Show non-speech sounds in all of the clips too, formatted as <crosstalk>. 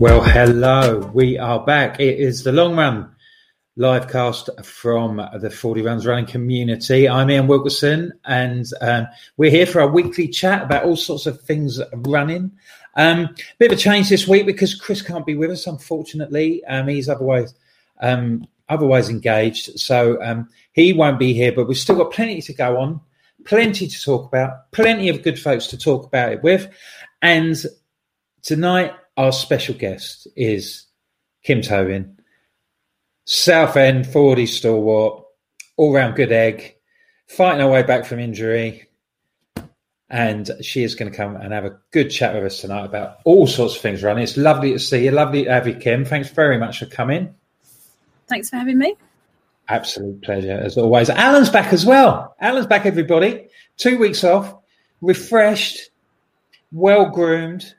Well, hello. We are back. It is the long run live cast from the Fordy Runs Running community. I'm Ian Wilkerson, and um, we're here for our weekly chat about all sorts of things running. Um, bit of a change this week because Chris can't be with us, unfortunately. Um, he's otherwise um, otherwise engaged, so um, he won't be here. But we've still got plenty to go on, plenty to talk about, plenty of good folks to talk about it with, and tonight our special guest is Kim Tobin, Southend Fordy stalwart, all round good egg, fighting her way back from injury. And she is going to come and have a good chat with us tonight about all sorts of things running. It's lovely to see you. Lovely to have you, Kim. Thanks very much for coming. Thanks for having me. Absolute pleasure, as always. Alan's back as well. Alan's back, everybody. Two weeks off, refreshed, well groomed,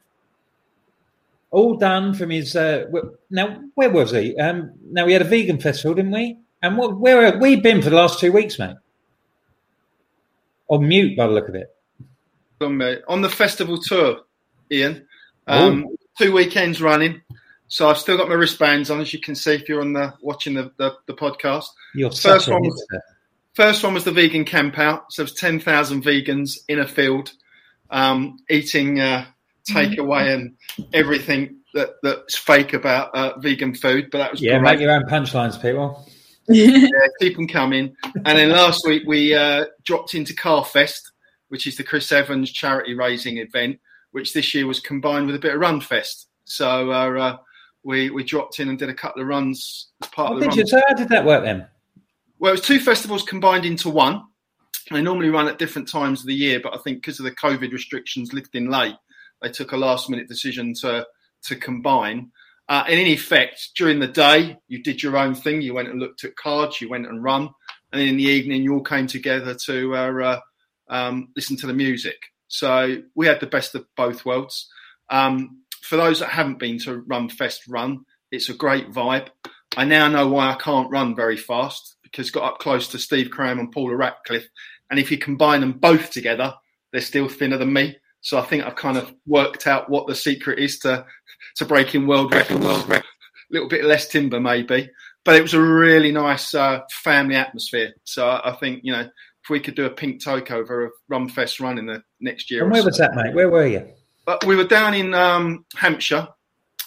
all done from his. Uh, now, where was he? Um, now we had a vegan festival, didn't we? And what, where have we been for the last two weeks, mate? On mute, by the look of it. On, on the festival tour, Ian. Um, two weekends running, so I've still got my wristbands on, as you can see if you're on the watching the the, the podcast. You're first one was, first one was the vegan camp out. So it was ten thousand vegans in a field, um, eating uh, takeaway and everything that that's fake about uh, vegan food. But that was Yeah, great. make your own punchlines, people. <laughs> yeah, keep them coming. And then last week we uh, dropped into Carfest, which is the Chris Evans charity raising event, which this year was combined with a bit of Runfest. So uh, uh, we we dropped in and did a couple of runs as part Oh, of the did run. you? So how did that work then? Well, it was two festivals combined into one. They normally run at different times of the year, but I think because of the COVID restrictions lifting late, they took a last minute decision to to combine. Uh, and in effect, during the day, you did your own thing. You went and looked at cards, you went and run, and in the evening, you all came together to uh, uh, um, listen to the music. So we had the best of both worlds. Um, for those that haven't been to Run Fest Run, it's a great vibe. I now know why I can't run very fast because got up close to Steve Cram and Paula Radcliffe, and if you combine them both together, they're still thinner than me. So I think I've kind of worked out what the secret is to to breaking world record. World record. A little bit less timber maybe, but it was a really nice uh, family atmosphere. So I I think you know if we could do a pink takeover of Runfest Run in the next year. And or where so. was that, mate? Where were you? But we were down in um, Hampshire,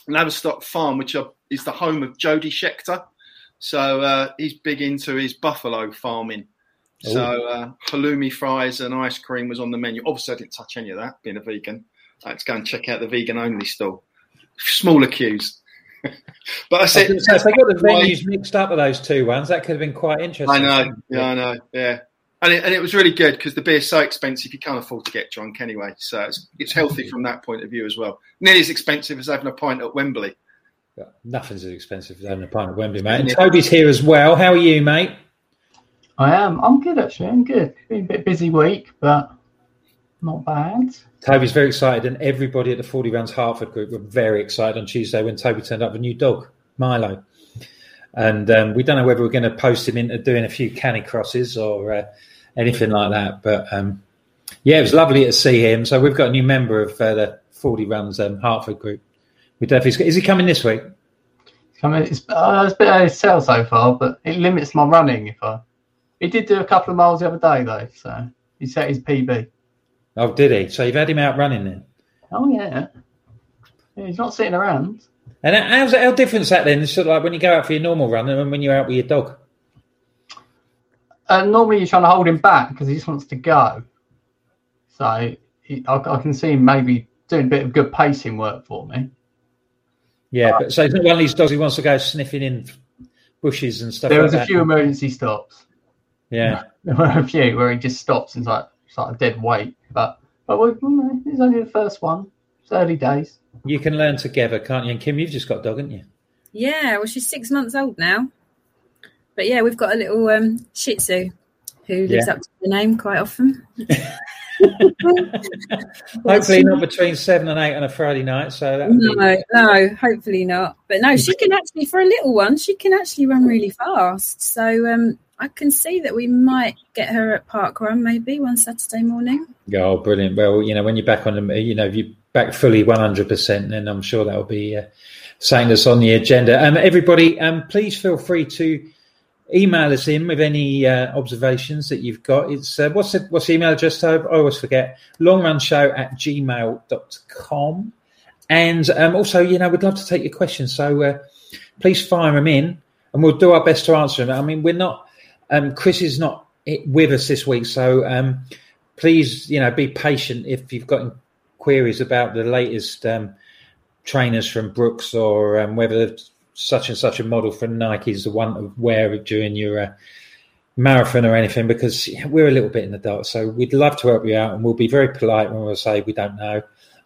Laverstoke Farm, which are, is the home of Jody Scheckter. So uh, he's big into his buffalo farming. So uh, halloumi fries and ice cream was on the menu. Obviously, I didn't touch any of that, being a vegan. I had to go and check out the vegan only stall. Smaller queues. <laughs> but I I said, say, if they got the venues mixed up with those two ones, that could have been quite interesting. I know, yeah, I know, yeah. And it, and it was really good because the beer's so expensive you can't afford to get drunk anyway. So it's, it's healthy from that point of view as well. Nearly as expensive as having a pint at Wembley. Nothing's as expensive as having a pint at Wembley, mate. And Toby's here as well. How are you, mate? I am. I'm good actually. I'm good. Been a bit busy week, but not bad. Toby's very excited, and everybody at the Fordy Runs Hertford group were very excited on Tuesday when Toby turned up with a new dog, Milo. And um, we don't know whether we're going to post him into doing a few canicrosses or uh, anything like that. But um, yeah, it was lovely to see him. So we've got a new member of uh, the Fordy Runs um, Hertford group. We definitely is he coming this week? Coming. It's, uh, it's a bit of a sell so far, but it limits my running. If I, he did do a couple of miles the other day though, so he set his PB. Oh, did he? So you've had him out running then? Oh yeah. yeah he's not sitting around. And how's how different is that then? It's Sort of like when you go out for your normal run and when you're out with your dog. Uh, normally you're trying to hold him back because he just wants to go. So he, I, I, can see him maybe doing a bit of good pacing work for me. Yeah, but so not one of these dogs who wants to go sniffing in bushes and stuff. There like was a that. few emergency stops. Yeah, there were a few where he just stops and it's like it's like a dead weight. But but we, it's only the first one. It's early days. You can learn together, can't you? And Kim, you've just got a dog, haven't you? Yeah, well, she's six months old now. But yeah, we've got a little um, Shih Tzu who lives Yeah. up to the name quite often. <laughs> <laughs> Hopefully not between seven and eight on a Friday night. So that No, be, no, hopefully not. But no, she can actually, for a little one, she can actually run really fast. So um, I can see that we might get her at Park Run maybe one Saturday morning. Yeah, oh, brilliant. Well, you know, when you're back on the, you know, if you're back fully 100%, then I'm sure that'll be uh, that's on the agenda. Um, everybody, um, please feel free to email us in with any uh, observations that you've got. It's uh, what's the, what's the email address, Tobe? I always forget. Longrunshow at gmail.com. And um, also, you know, we'd love to take your questions. So uh, please fire them in and we'll do our best to answer them. I mean, we're not, um, Chris is not with us this week. So um, please, you know, be patient if you've got queries about the latest um, trainers from Brooks or um, whether such and such a model from Nike is the one to wear during your uh, marathon or anything, because we're a little bit in the dark. So we'd love to help you out, and we'll be very polite when we'll say we don't know,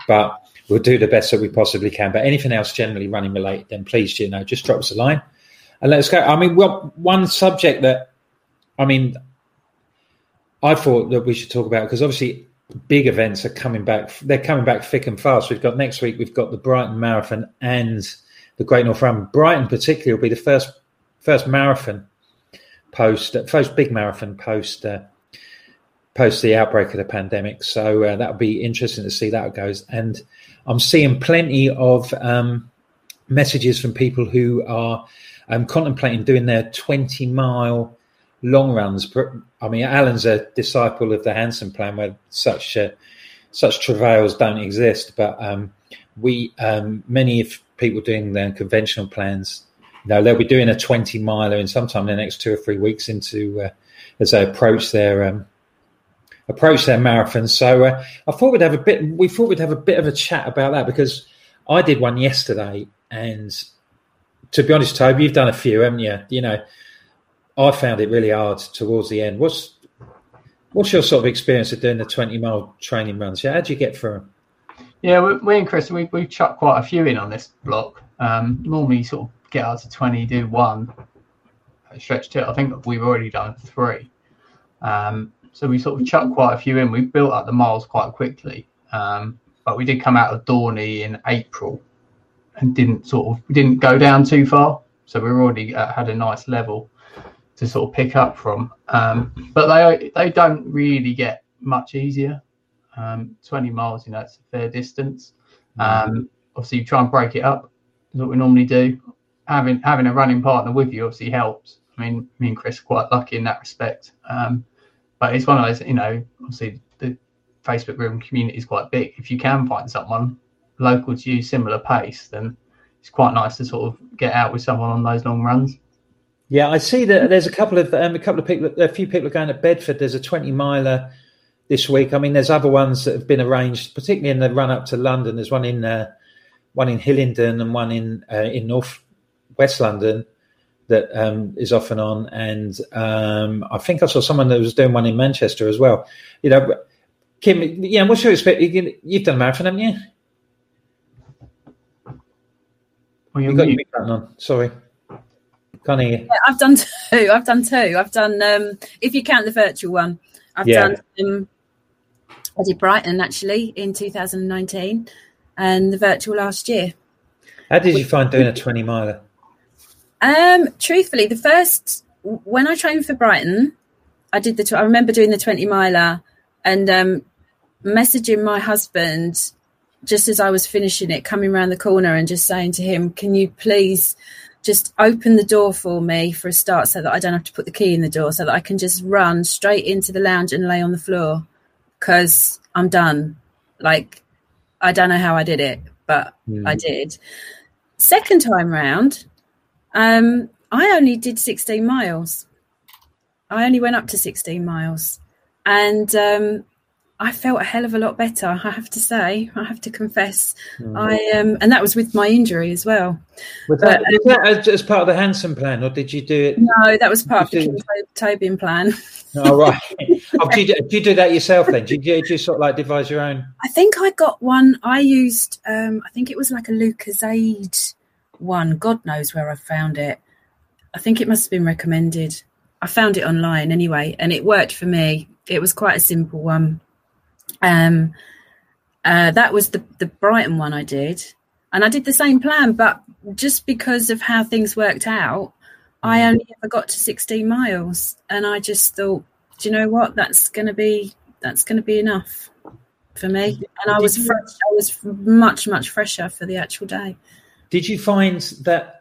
but we'll do the best that we possibly can. But anything else generally running related, then please, you know, just drop us a line and let's go. I mean, one subject that, I mean, I thought that we should talk about because obviously big events are coming back. They're coming back thick and fast. We've got next week. We've got the Brighton Marathon and the Great North Run. Brighton, particularly, will be the first first marathon post first big marathon post uh, post the outbreak of the pandemic. So uh, that'll be interesting to see that goes. And I'm seeing plenty of um, messages from people who are um, contemplating doing their 20 mile long runs. I mean, Alan's a disciple of the Hanson plan, where such uh, such travails don't exist. But um, we, um, many of people doing their conventional plans, know, they'll be doing a twenty miler in sometime in the next two or three weeks into uh, as they approach their um, approach their marathon. So uh, I thought we'd have a bit. We thought we'd have a bit of a chat about that because I did one yesterday, and to be honest, Toby, you've done a few, haven't you? You know. I found it really hard towards the end. What's what's your sort of experience of doing the twenty mile training runs? Yeah, how do you get through them? Yeah, we, we and Chris, we we chuck quite a few in on this block. Um, normally, sort of get out to twenty, do one, stretch two. I think we've already done three. Um, so we sort of chucked quite a few in. We built up the miles quite quickly, um, but we did come out of Dorney in April and didn't sort of we didn't go down too far. So we already uh, had a nice level to sort of pick up from. Um, but they they don't really get much easier. Um, 20 miles, you know, it's a fair distance. Um, obviously, you try and break it up. Is what we normally do. Having having a running partner with you obviously helps. I mean, me and Chris are quite lucky in that respect. Um, but it's one of those, you know, obviously the Facebook group community is quite big. If you can find someone local to you, similar pace, then it's quite nice to sort of get out with someone on those long runs. Yeah, I see that there's a couple of um, a couple of people, a few people are going to Bedford. There's a 20 miler this week. I mean, there's other ones that have been arranged, particularly in the run up to London. There's one in uh, one in Hillingdon and one in uh, in North West London that um, is off and on. And um, I think I saw someone that was doing one in Manchester as well. You know, Kim, yeah, what's your expect? You've done a marathon, haven't you? Well, You got your button on. Sorry. Yeah, I've done two. I've done two. I've done um if you count the virtual one. I've Yeah. done um I did Brighton actually in 2019 and the virtual last year. How did you find doing a 20 miler? Um truthfully, the first when I trained for Brighton, I did the tw- I remember doing the 20 miler and um messaging my husband just as I was finishing it, coming around the corner and just saying to him, Can you please just open the door for me for a start so that I don't have to put the key in the door so that I can just run straight into the lounge and lay on the floor because I'm done. Like, I don't know how I did it, but I did. Second time round, um, I only did 16 miles. I only went up to 16 miles. And um, I felt a hell of a lot better, I have to say. I have to confess. I um, And that was with my injury as well. Was that, But, was that as, as part of the Hanson plan, or did you do it? No, that was part of the Tobin plan. Oh, right. <laughs> oh, did, you, did you do that yourself then? Did you, you sort of like devise your own? I think I got one. I used, um, I think it was like a Lucozade one. God knows where I found it. I think it must have been recommended. I found it online anyway, and it worked for me. It was quite a simple one. Um, uh, that was the the Brighton one I did, and I did the same plan, but just because of how things worked out, I only ever got to 16 miles, and I just thought, do you know what? That's gonna be that's gonna be enough for me. And I was fresh, I was much much fresher for the actual day. Did you find that?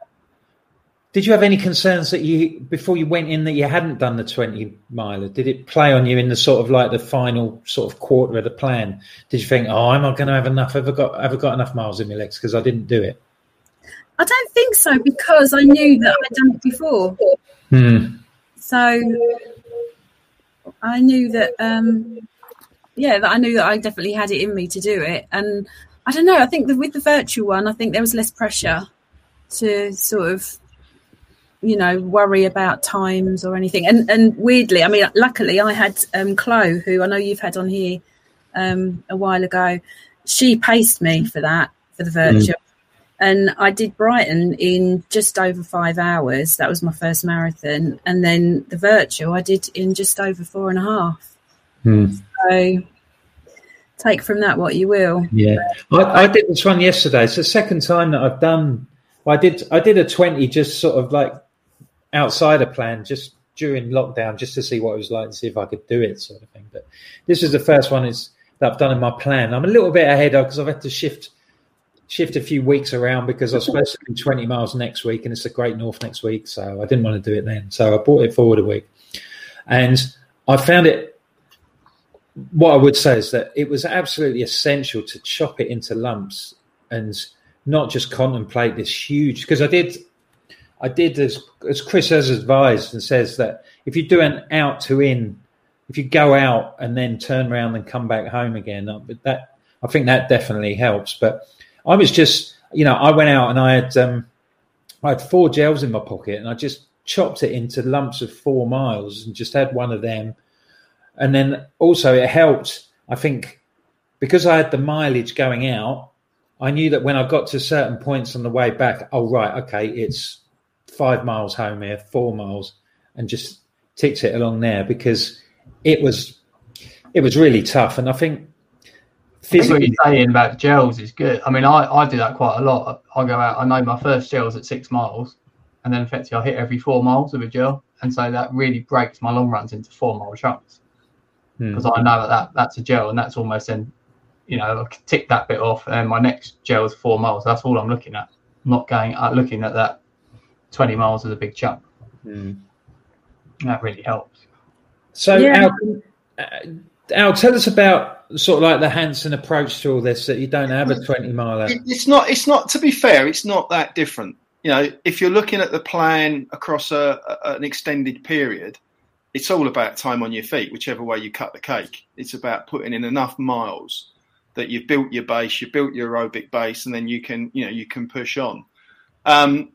Did you have any concerns that you before you went in that you hadn't done the twenty miler? Did it play on you in the sort of like the final sort of quarter of the plan? Did you think, oh, am I going to have enough? Ever got ever got enough miles in my legs because I didn't do it? I don't think so because I knew that I'd done it before. Hmm. So I knew that, um, yeah, that I knew that I definitely had it in me to do it. And I don't know, I think that with the virtual one, I think there was less pressure to sort of, you know, worry about times or anything. And and weirdly, I mean, luckily I had um, Chloe, who I know you've had on here um, a while ago. She paced me for that, for the virtual. And I did Brighton in just over five hours. That was my first marathon. And then the virtual I did in just over four and a half. Hmm. So take from that what you will. Yeah, I, I did this one yesterday. It's the second time that I've done. I did. I did a twenty, just sort of like outside a plan, just during lockdown, just to see what it was like and see if I could do it, sort of thing. But this is the first one is that I've done in my plan. I'm a little bit ahead because I've had to shift shift a few weeks around because I was supposed to do 20 miles next week and it's the Great North next week, so I didn't want to do it then. So I brought it forward a week, and I found it what I would say is that it was absolutely essential to chop it into lumps and not just contemplate this huge because I did I did as as Chris has advised and says that if you do an out to in, if you go out and then turn around and come back home again, that I think that definitely helps. But I was just you know I went out and I had um, I had four gels in my pocket and I just chopped it into lumps of four miles and just had one of them and then also it helped i think because i had the mileage going out i knew that when i got to certain points on the way back oh right okay it's five miles home here four miles and just ticked it along there because it was it was really tough and i think I think what physically you're saying about gels is good. I mean, I, I do that quite a lot. I go out, I know my first gel's at six miles, and then effectively I hit every four miles with a gel. And so that really breaks my long runs into four mile chunks Hmm. because I know that, that that's a gel and that's almost then, you know, I tick that bit off. And my next gel is four miles. That's all I'm looking at. I'm not going out looking at that 20 miles is a big chunk. Hmm. That really helps. So, Yeah. Al, uh, Al, tell us about sort of like the Hanson approach to all this. That you don't have a twenty mile. It's not. It's not. To be fair, it's not that different. You know, if you're looking at the plan across a, a, an extended period, it's all about time on your feet, whichever way you cut the cake. It's about putting in enough miles that you've built your base, you've built your aerobic base, and then you can, you know, you can push on. Um,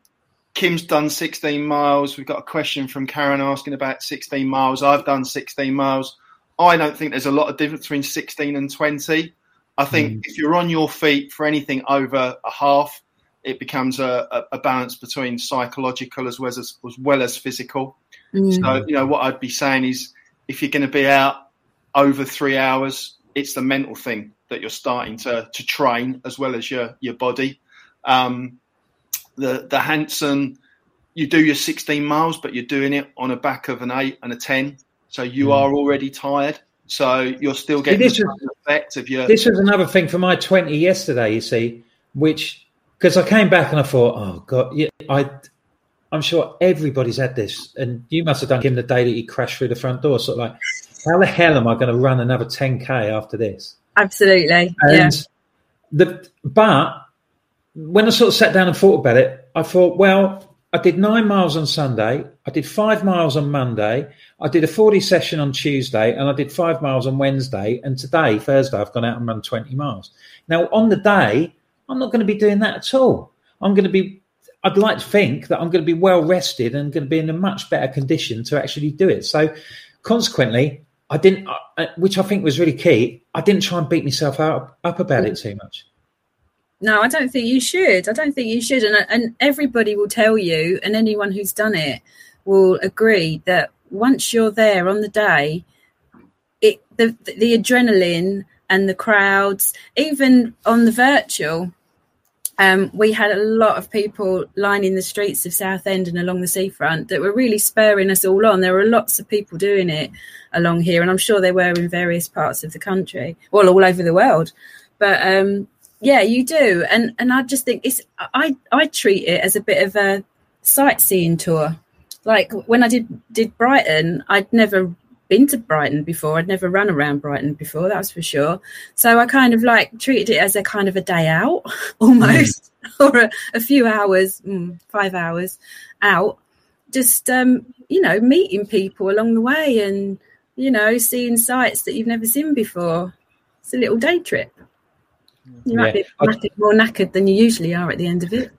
Kim's done 16 miles. We've got a question from Karen asking about 16 miles. I've done 16 miles. I don't think there's a lot of difference between 16 and 20. I think if you're on your feet for anything over a half, it becomes a, a, a balance between psychological as well as as well as physical. Mm. So you know what I'd be saying is if you're going to be out over three hours, it's the mental thing that you're starting to to train as well as your your body. Um, the the Hanson, you do your 16 miles, but you're doing it on a back of an eight and a 10, so you Mm. are already tired. So you're still getting this the is- effect of your. This was another thing for my 20 yesterday, you see, which, because I came back and I thought, oh, God, yeah, I, I'm sure everybody's had this. And you must have done him the day that he crashed through the front door. Sort of like, how the hell am I going to run another 10K after this? Absolutely. And yeah. the but when I sort of sat down and thought about it, I thought, well, I did nine miles on Sunday, I did five miles on Monday, I did a Fordy session on Tuesday, and I did five miles on Wednesday. And today, Thursday, I've gone out and run 20 miles. Now, on the day, I'm not going to be doing that at all. I'm going to be, I'd like to think that I'm going to be well rested and going to be in a much better condition to actually do it. So, consequently, I didn't, which I think was really key. I didn't try and beat myself up about it too much. No, I don't think you should. I don't think you should. And and everybody will tell you, and anyone who's done it will agree that once you're there on the day, it the the adrenaline and the crowds, even on the virtual, um, we had a lot of people lining the streets of Southend and along the seafront that were really spurring us all on. There were lots of people doing it along here, and I'm sure they were in various parts of the country, well, all over the world. But um, yeah, you do, and and I just think it's I I treat it as a bit of a sightseeing tour. Like when I did did Brighton, I'd never been to Brighton before. I'd never run around Brighton before, that's for sure. So I kind of like treated it as a kind of a day out <laughs> almost, or a, a few hours, mm, five hours out, just um, you know, meeting people along the way and you know, seeing sights that you've never seen before. It's a little day trip. You might Yeah. be knackered, more knackered than you usually are at the end of it.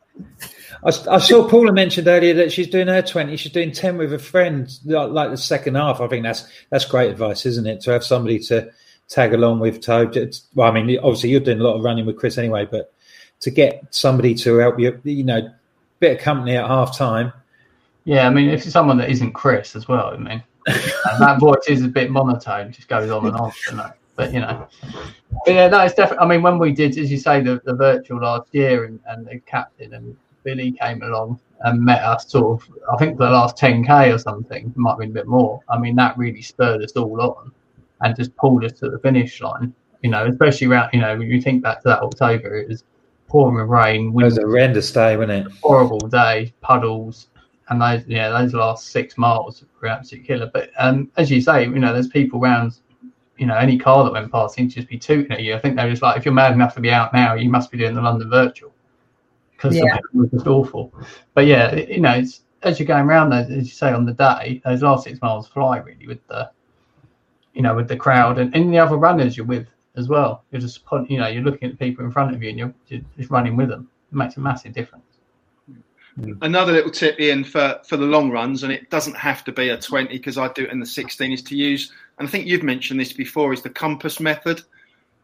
I, I saw Paula mentioned earlier that she's doing her twenty. She's doing ten with a friend, like, like the second half. I think that's that's great advice, isn't it? To have somebody to tag along with. To well, I mean, obviously you're doing a lot of running with Chris anyway, but to get somebody to help you, you know, bit of company at half time. Yeah, I mean, if it's someone that isn't Chris as well, I mean, <laughs> and that voice is a bit monotone, just goes on and on, you know. But you know, but yeah, no, it's definitely. I mean, when we did, as you say, the, the virtual last year, and, and the captain and Billy came along and met us, sort of. I think the last ten k or something, might have been a bit more. I mean, that really spurred us all on, and just pulled us to the finish line. You know, especially around. You know, when you think back to that October, it was pouring with rain, It was a horrendous day, wasn't it? horrible day, puddles, and those yeah, those last six miles were absolute killer. But um, as you say, you know, there's people around, you know, any car that went past seemed to just be tooting at you. I think they were just like, if you're mad enough to be out now, you must be doing the London Virtual because Yeah. it was just awful. But yeah, you know, it's as you're going around those, as you say on the day, those last six miles fly really with the, you know, with the crowd and, and the other runners you're with as well. You're just, you know, you're looking at the people in front of you and you're, you're just running with them. It makes a massive difference. Another little tip, Ian, for, for the long runs, and it doesn't have to be a 20 because I do it in the 16, is to use, and I think you've mentioned this before, is the compass method.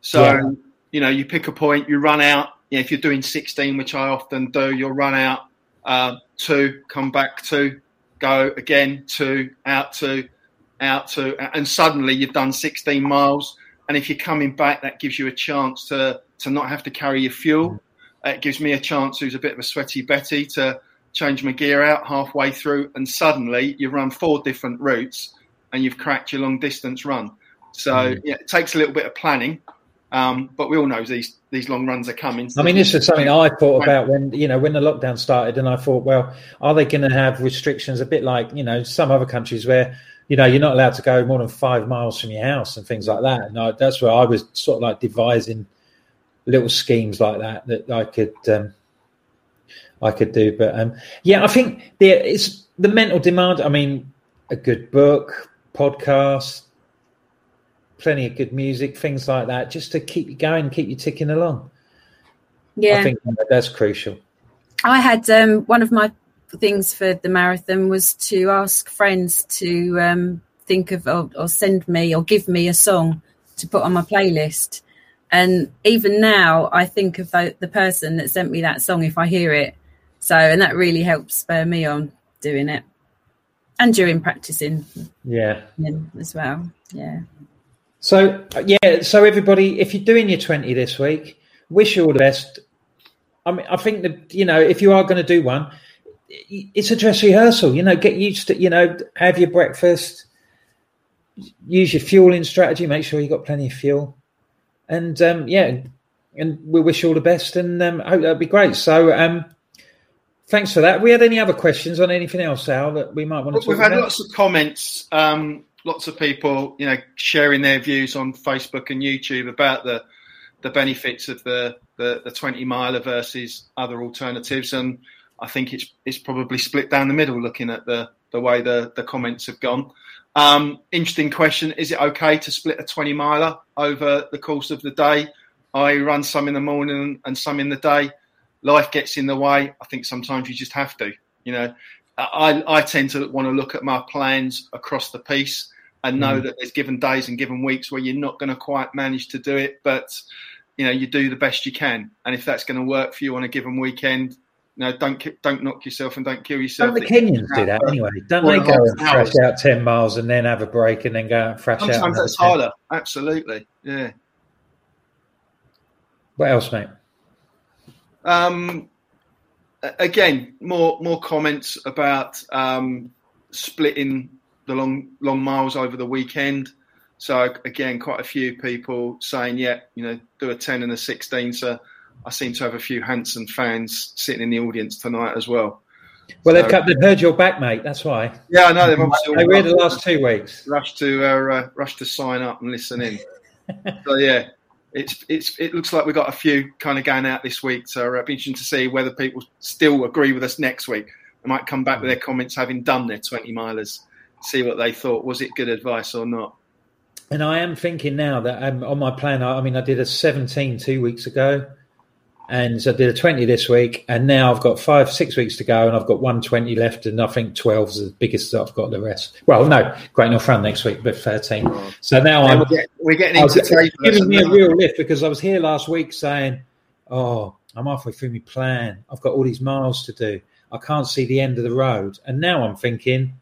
So, Yeah. you know, you pick a point, you run out. You know, if you're doing 16, which I often do, you'll run out uh, two, come back two, go again, two, out two, out two, and suddenly you've done 16 miles. And if you're coming back, that gives you a chance to, to not have to carry your fuel. It gives me a chance, who's a bit of a sweaty Betty, to change my gear out halfway through, and suddenly you've run four different routes and you've cracked your long distance run. So yeah, it takes a little bit of planning, um, but we all know these these long runs are coming. I mean, this is something I thought about when you know when the lockdown started, and I thought, well, are they going to have restrictions a bit like you know some other countries where you know you're not allowed to go more than five miles from your house and things like that? And I, that's where I was sort of like devising little schemes like that that I could um, I could do. But um, yeah, I think it's the mental demand. I mean, a good book, podcast, plenty of good music, things like that, just to keep you going, keep you ticking along. Yeah. I think that's crucial. I had um, one of my things for the marathon was to ask friends to um, think of or, or send me or give me a song to put on my playlist. And even now, I think of the, the person that sent me that song if I hear it. So, and that really helps spur me on doing it and during practicing. Yeah. As well. Yeah. So, uh, yeah. So, everybody, if you're doing your 20 this week, wish you all the best. I mean, I think that, you know, if you are going to do one, it's a dress rehearsal. You know, get used to, you know, have your breakfast, use your fueling strategy, make sure you've got plenty of fuel. And um, yeah, and we wish you all the best and um, I hope that'd be great. So, um, thanks for that. We had any other questions on anything else, Al, that we might want to talk We've had about? lots of comments, um, lots of people, you know, sharing their views on Facebook and YouTube about the the benefits of the the, the 20 miler versus other alternatives, and I think it's it's probably split down the middle. Looking at the the way the the comments have gone. Um, interesting question: Is it okay to split a 20 miler over the course of the day? I run some in the morning and some in the day. Life gets in the way. I think sometimes you just have to. You know, I, I tend to want to look at my plans across the piece and know Mm. that there's given days and given weeks where you're not going to quite manage to do it, but you know you do the best you can. And if that's going to work for you on a given weekend, know, don't don't knock yourself and don't kill yourself. Don't the Kenyans do that anyway? Don't they go and thrash out 10 miles and then have a break and then go and thrash out? Sometimes that's 10? harder. Absolutely, yeah. What else, mate? Um, again, more more comments about um, splitting the long long miles over the weekend. So again, quite a few people saying, "Yeah, you know, do a ten and a 16. So I seem to have a few Hanson fans sitting in the audience tonight as well. Well, they've, got, they've heard your back, mate. That's why. Yeah, I know they've obviously They were the last two weeks. rush to uh, uh, rush to sign up and listen in. <laughs> so yeah, it's it's it looks like we've got a few kind of going out this week. So it'll be interesting to see whether people still agree with us next week. They might come back with their comments having done their twenty milers, see what they thought. Was it good advice or not? And I am thinking now that um, on my plan, I, I mean, I did a 17 two weeks ago, and so I did a 20 this week, and now I've got five, six weeks to go, and I've got 120 left, and I think 12 is the biggest that I've got the rest. Well, no, Great North Run next week, but 13. So now And I'm we're, get, we're getting was- into giving me a real lift because I was here last week saying, "Oh, I'm halfway through my plan. I've got all these miles to do. I can't see the end of the road." And now I'm thinking,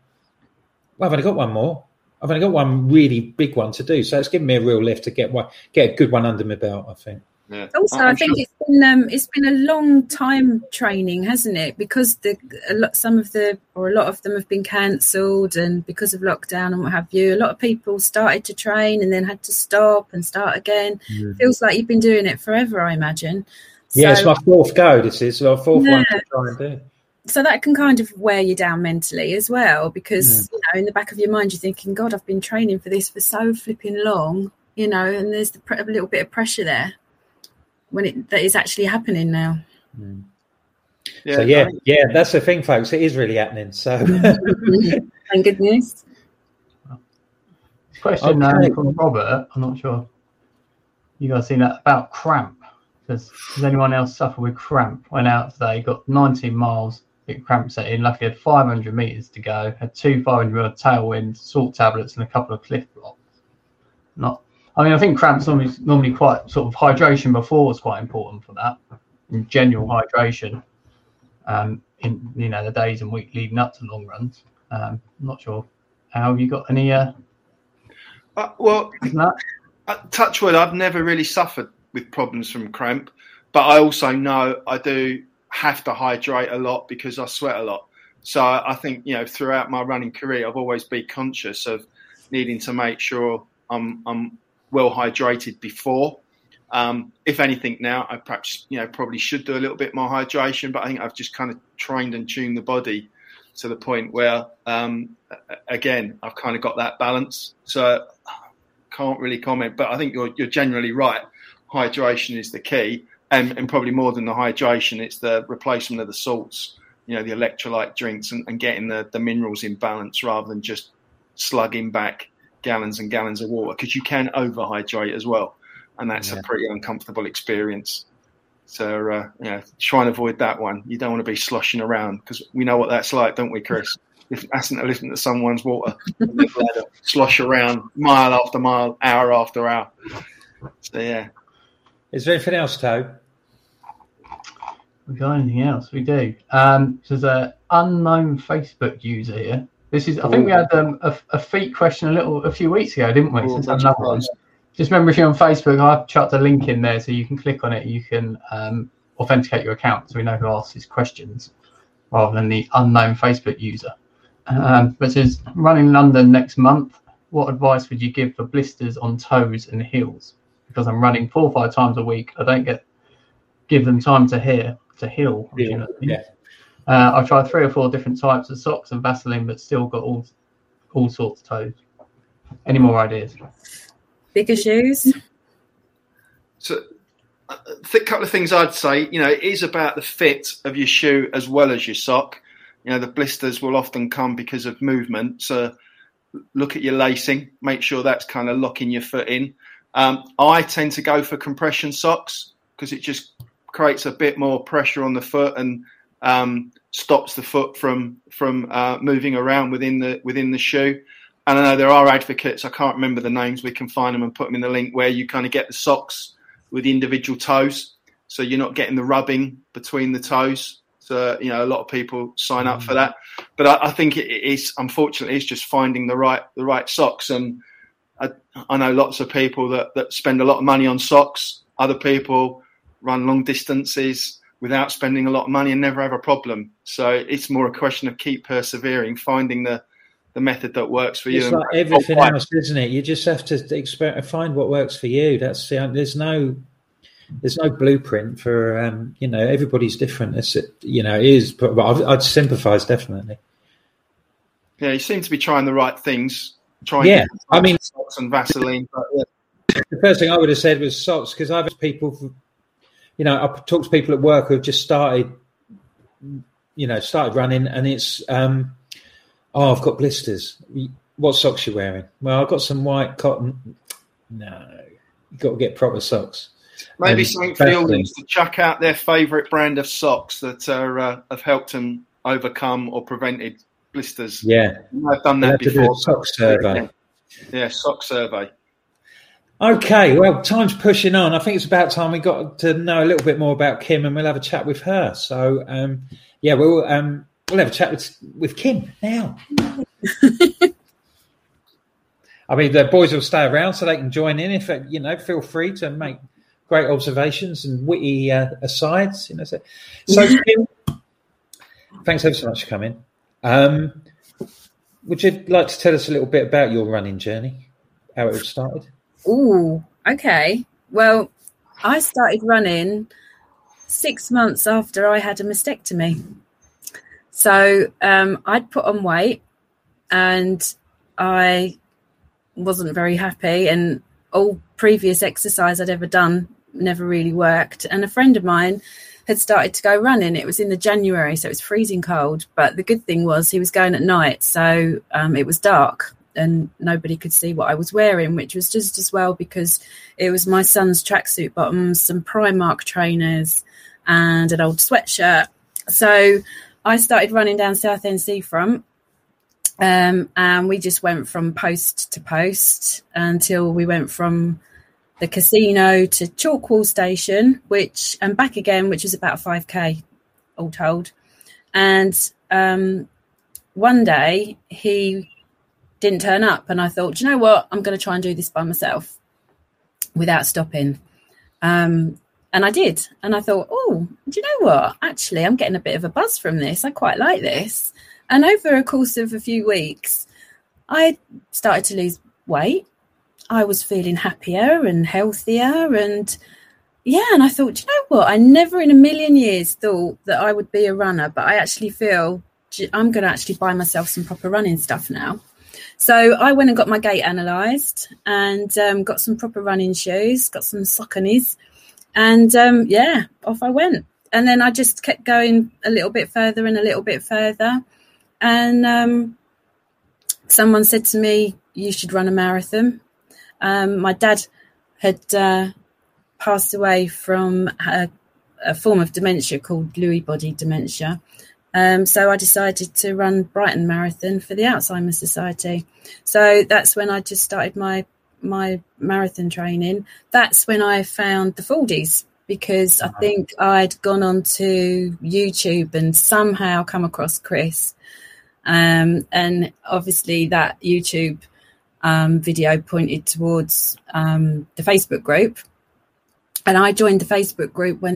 "Well, I've only got one more. I've only got one really big one to do." So it's given me a real lift to get one, get a good one under my belt. I think. Yeah. Also, I'm I think sure- it's been um, it's been a long time training, hasn't it? Because the a lot, some of the or a lot of them have been cancelled, and because of lockdown and what have you, a lot of people started to train and then had to stop and start again. Feels like you've been doing it forever, I imagine. Yeah, it's my fourth go. This is my fourth one to try and do. so that can kind of wear you down mentally as well because you know in the back of your mind you're thinking god i've been training for this for so flipping long you know and there's the, pre- a little bit of pressure there when it that is actually happening now so yeah, yeah, that's the thing, folks. It is really happening. So <laughs> thank goodness Question Okay. um, from Robert. I'm not sure you guys seen that about cramp. Does, does anyone else suffer with cramp? Went out today, got 19 miles, big cramp set in. Luckily, had 500 meters to go. Had two 500 meter tailwind, salt tablets, and a couple of Clif Bloks. Not. I mean, I think cramps normally normally quite sort of hydration before is quite important for that. In general hydration, um, in you know the days and week leading up to long runs. Um, I'm not sure. How have you got any? Uh, Uh, well, uh, touch wood, I've never really suffered with problems from cramp, but I also know I do have to hydrate a lot because I sweat a lot. So I think you know throughout my running career, I've always been conscious of needing to make sure I'm I'm well hydrated before. Um, if anything, now I perhaps you know probably should do a little bit more hydration, but I think I've just kind of trained and tuned the body to the point where um, again I've kind of got that balance. So can't really comment, but I think you're you're generally right. Hydration is the key, and, and probably more than the hydration, it's the replacement of the salts. You know, the electrolyte drinks and, and getting the, the minerals in balance rather than just slugging back gallons and gallons of water because you can overhydrate as well, and that's a pretty uncomfortable experience. So uh, you know, try and avoid that one. You don't want to be sloshing around because we know what that's like, don't we, Chris? <laughs> If asking to listen to someone's water, slosh around mile after mile, hour after hour. So yeah, Is there anything else, Toe? We got anything else? We do. Um, there's an unknown Facebook user here. This is. I think we had um, a, a feet question a little a few weeks ago, didn't we? Oh, that's another one. Just remember, if you're on Facebook, I've chucked a link in there, so you can click on it. You can um, authenticate your account, so we know who asks these questions, rather than the unknown Facebook user. Um, but says running London next month. What advice would you give for blisters on toes and heels? Because I'm running four or five times a week, I don't get give them time to heal to heal. unfortunately. Yeah. Uh, I've tried three or four different types of socks and Vaseline, but still got all all sorts of toes. Any more ideas? Bigger shoes. So, a th- couple of things I'd say. You know, it is about the fit of your shoe as well as your sock. You know, the blisters will often come because of movement. So, look at your lacing. Make sure that's kind of locking your foot in. Um, I tend to go for compression socks because it just creates a bit more pressure on the foot and um, stops the foot from from uh, moving around within the within the shoe. And I know there are advocates. I can't remember the names. We can find them and put them in the link where you kind of get the socks with the individual toes, so you're not getting the rubbing between the toes. So you know, a lot of people sign up for that. But I, I think it is unfortunately it's just finding the right the right socks. And I, I know lots of people that that spend a lot of money on socks. Other people run long distances without spending a lot of money and never have a problem. So it's more a question of keep persevering, finding the the method that works for you. It's like everything Oh, else, isn't it? You just have to exper- find what works for you. That's the, there's no there's no blueprint for um, you know everybody's different. It's you know it is, but I'd, I'd sympathise definitely. Yeah, you seem to be trying the right things. Trying Yeah, I mean- socks and Vaseline. But yeah. The first thing I would have said was socks because I've had people, you know, I talk to people at work who have just started, you know, started running, and it's, um, oh, I've got blisters. What socks are you wearing? Well, I've got some white cotton. No, you've got to get proper socks. Maybe And something for the audience to chuck out their favourite brand of socks that are, uh, have helped them overcome or prevented blisters. Yeah, I've done that have do a before. sock survey. Yeah, sock survey. Okay, well, time's pushing on. I think it's about time we got to know a little bit more about Kim, and we'll have a chat with her. So, um, yeah, we'll um, we'll have a chat with with Kim now. <laughs> I mean, the boys will stay around so they can join in. If you know, feel free to make great observations and witty uh, asides. You know, so, so Kim, thanks ever so much for coming. Um, would you like to tell us a little bit about your running journey, how it all started? Ooh, okay. Well, I started running six months after I had a mastectomy. So um, I'd put on weight and I wasn't very happy, and all previous exercise I'd ever done never really worked. And a friend of mine had started to go running. It was in the January, so it was freezing cold. But the good thing was he was going at night, so um, it was dark and nobody could see what I was wearing, which was just as well because it was my son's tracksuit bottoms, some Primark trainers, and an old sweatshirt. So I started running down Southend Seafront. Um, and we just went from post to post until we went from the casino to Chalkwell Station, which and back again, which was about five k, all told. And um, one day he didn't turn up, and I thought, you know what? I'm going to try and do this by myself without stopping. Um, and I did, and I thought, "Oh, do you know what? Actually, I'm getting a bit of a buzz from this. I quite like this." And over a course of a few weeks, I started to lose weight. I was feeling happier and healthier, and yeah, and I thought, "Do you know what? I never in a million years thought that I would be a runner, but I actually feel I'm going to actually buy myself some proper running stuff now. So I went and got my gait analysed and um, got some proper running shoes, got some Sauconys, and um, yeah, off I went. And then I just kept going a little bit further and a little bit further. And um, someone said to me, "You should run a marathon." Um, my dad had uh, passed away from a, a form of dementia called Lewy body dementia. Um, so I decided to run Brighton Marathon for the Alzheimer's Society. So that's when I just started my my marathon training, that's when I found the Fordies because I think I'd gone on to YouTube and somehow come across Chris. Um, and obviously, that YouTube um, video pointed towards um, the Facebook group. And I joined the Facebook group when.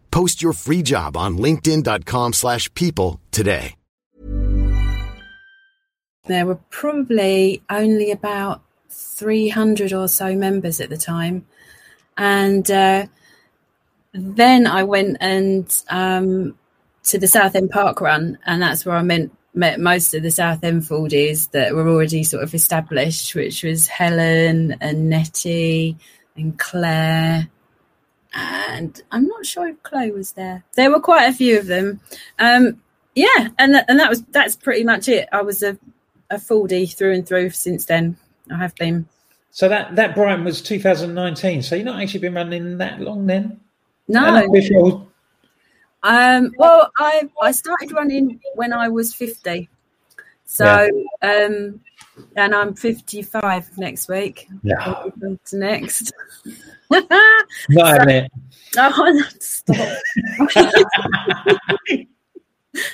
Post your free job on linkedin.com slash people today. There were probably only about 300 or so members at the time. And uh, then I went and um, to the South Southend Park Run, and that's where I met, met most of the Southend Fordies that were already sort of established, which was Helen and Nettie and Claire. And I'm not sure if Chloe was there. There were quite a few of them. Um, yeah, and that, and that was that's pretty much it. I was a a Fordie through and through since then. I have been. So that that Brighton was 2019. So you've not actually been running that long then. No. Um, well, I I started running when I was 50. So, yeah. um, and I'm 55 next week. Yeah. To next. <laughs> So, it. Oh, stop.